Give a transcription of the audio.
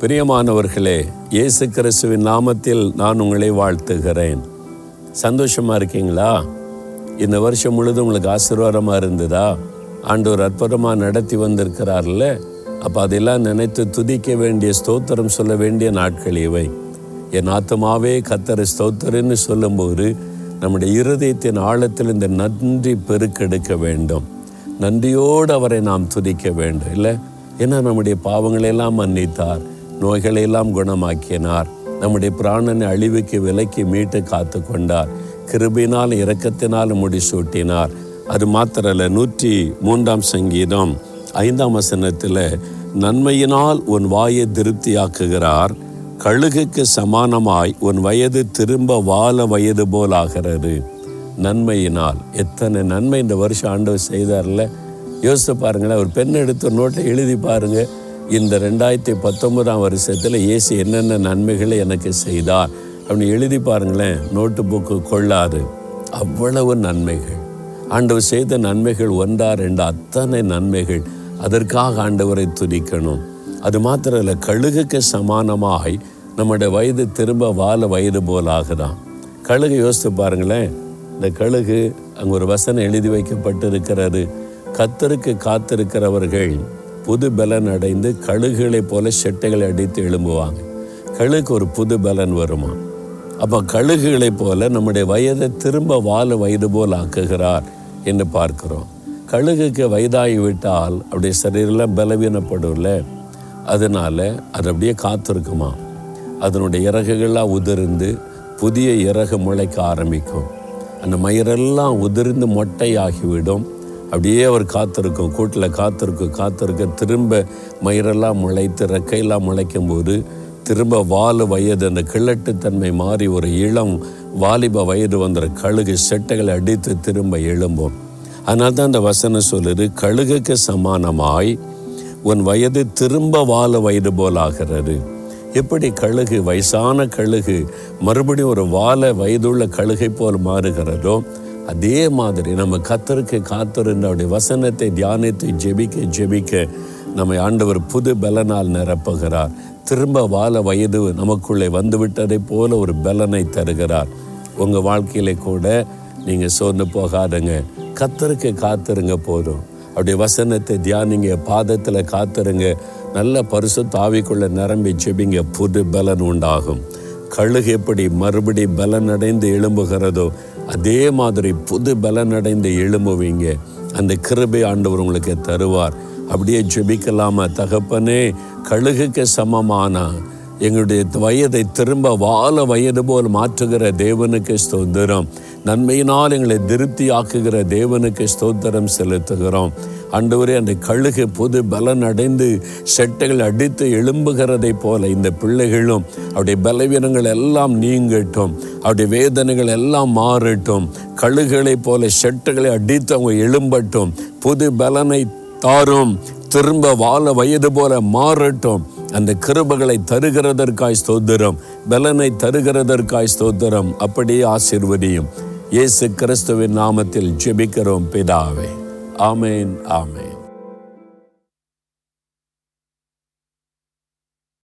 பிரியமானவர்களே இயேசு கிறிஸ்துவின் நாமத்தில் நான் உங்களை வாழ்த்துகிறேன். சந்தோஷமாக இருக்கீங்களா? இந்த வருஷம் முழுதும் உங்களுக்கு ஆசீர்வாதமாக இருந்ததா? ஆண்டவர் அற்புதமாக நடத்தி வந்திருக்கிறார்ல. அப்போ அதெல்லாம் நினைத்து துதிக்க வேண்டிய ஸ்தோத்திரம் சொல்ல வேண்டிய நாட்கள் இவை. என் ஆத்தமாவே கத்தரை ஸ்தோத்திரன்னு சொல்லும்போது நம்முடைய இருதயத்தின் ஆழத்தில் இந்த நன்றி பெருக்கெடுக்க வேண்டும். நன்றியோடு அவரை நாம் துதிக்க வேண்டும் இல்லை? ஏன்னா நம்முடைய பாவங்களை எல்லாம் மன்னித்தார். நோய்களை எல்லாம் குணமாக்கினார். நம்முடைய பிராணனை அழிவுக்கு விலக்கி மீட்டு காத்து கொண்டார். கிருபினால் இரக்கத்தினால் முடிசூட்டினார். அது மாத்திரல்ல நூற்றி மூன்றாம் சங்கீதம் ஐந்தாம் வசனத்தில் நன்மையினால் உன் வாயை திருப்தியாக்குகிறார் கழுகுக்கு சமானமாய் உன் வயது திரும்ப வாழ வயது போல் ஆகிறது. நன்மையினால். எத்தனை நன்மை இந்த வருஷம் ஆண்டவர் செய்தார்ல. யோசித்து பாருங்களேன் ஒரு பெண் எடுத்து ஒரு நோட்டை எழுதி பாருங்கள் இந்த ரெண்டாயிரத்தி பத்தொன்பதாம் வருஷத்தில் இயேசு என்னென்ன நன்மைகளை எனக்கு செய்தார். அப்படின்னு எழுதி பாருங்களேன் நோட்டு புக்கு கொள்ளாது. அவ்வளவு நன்மைகள். ஆண்டவர் செய்த நன்மைகள் ஒன்றா ரெண்டு அத்தனை நன்மைகள். அதற்காக ஆண்டவரை துதிக்கணும். அது மாத்திரம் இல்லை கழுகுக்கு சமானமாய் நம்முடைய வயது திரும்ப வாழ வயது போல் ஆகுதான் கழுகு யோசித்து பாருங்களேன் இந்த கழுகு அங்கே ஒரு வசனம் எழுதி வைக்கப்பட்டு இருக்கிறது கத்தருக்கு காத்திருக்கிறவர்கள் புது பலன் அடைந்து கழுகுகளைப் போல செட்டைகளை அடித்து எழும்புவாங்க. கழுகு ஒரு புது பலன் வருமா? அப்போ கழுகுகளைப் போல நம்முடைய வயதை திரும்ப வாழ வயது போல் ஆக்குகிறார் என்று பார்க்கிறோம். கழுகுக்கு வயதாகிவிட்டால் அப்படியே சரீரெல்லாம் பலவீனப்படும்ல? அதனால் அது அப்படியே காத்திருக்குமா? அதனுடைய இறகுகள்லாம் உதிர்ந்து புதிய இறகு முளைக்க ஆரம்பிக்கும். அந்த மயிரெல்லாம் உதிர்ந்து மொட்டையாகிவிடும். அப்படியே அவர் காத்திருக்கும் கூட்டில் காத்திருக்கும் காத்திருக்க திரும்ப மயிரெல்லாம் முளைத்து ரெக்கையெல்லாம் முளைக்கும் போது திரும்ப வாலு வயது அந்த கிழட்டுத்தன்மை மாறி ஒரு இளம் வாலிப வயது வந்துற கழுகு செட்டைகளை அடித்து திரும்ப எழும்போம். அதனால தான் அந்த வசனம் சொல்லுது கழுகுக்கு சமானமாய் உன் வயது திரும்ப வாழ வயது போல் ஆகிறது. எப்படி கழுகு வயசான கழுகு மறுபடியும் ஒரு வாழ வயதுள்ள கழுகை போல் மாறுகிறதோ அதே மாதிரி நம்ம கத்தருக்கு காத்திருந்த அவருடைய வசனத்தை தியானித்து ஜெபிக்க ஜெபிக்க நம்மை ஆண்டவர் புது பலனால் நிரப்புகிறார். திரும்ப வாழ வயது நமக்குள்ளே வந்துவிட்டதை போல ஒரு பலனை தருகிறார். உங்கள் வாழ்க்கையில கூட நீங்கள் சோர்ந்து போகாதங்க. கத்தருக்கு காத்திருங்க போதும். அப்படியே வசனத்தை தியானிங்க பாதத்தில் காத்திருங்க. நல்ல பரிசு தாவிக்குள்ள நிரம்பி ஜெபிங்க புது பலன் உண்டாகும். கழுகு எப்படி மறுபடி பலனடைந்து எழும்புகிறதோ அதே மாதிரி புது பலனடைந்து எழும்புவீங்க. அந்த கிருபை ஆண்டவர் உங்களுக்கு தருவார். அப்படியே ஜெபிக்கலாமா? தகப்பனே கழுகுக்கு சமமானா? எங்களுடைய வயதை திரும்ப வாழ வயது போல் மாற்றுகிற தேவனுக்கு ஸ்தோத்திரம். நன்மையினால் எங்களை திருப்தி ஆக்குகிற தேவனுக்கு ஸ்தோத்திரம் செலுத்துகிறோம். அன்றுவரே அந்த கழுகு புது பலன் அடைந்து செட்டைகள் அடித்து எழும்புகிறதை போல இந்த பிள்ளைகளும் அவருடைய பலவீனங்கள் எல்லாம் நீங்கட்டும். அவருடைய வேதனைகள் எல்லாம் மாறட்டும். கழுகுகளைப் போல செட்டைகளை அடித்து அவங்க எழும்பட்டும். புது பலனை தாரும். திரும்ப வாழ வயது போல மாறட்டும். அந்த கிருபகளை தருகிறதற்காய் ஸ்தோத்திரம் பலனை தருகிறதற்காய் ஸ்தோத்திரம் அப்படியே ஆசிர்வதியும். இயேசு கிறிஸ்துவின் நாமத்தில் ஜெபிக்கிறோம் பிதாவே. ஆமேன் ஆமேன்.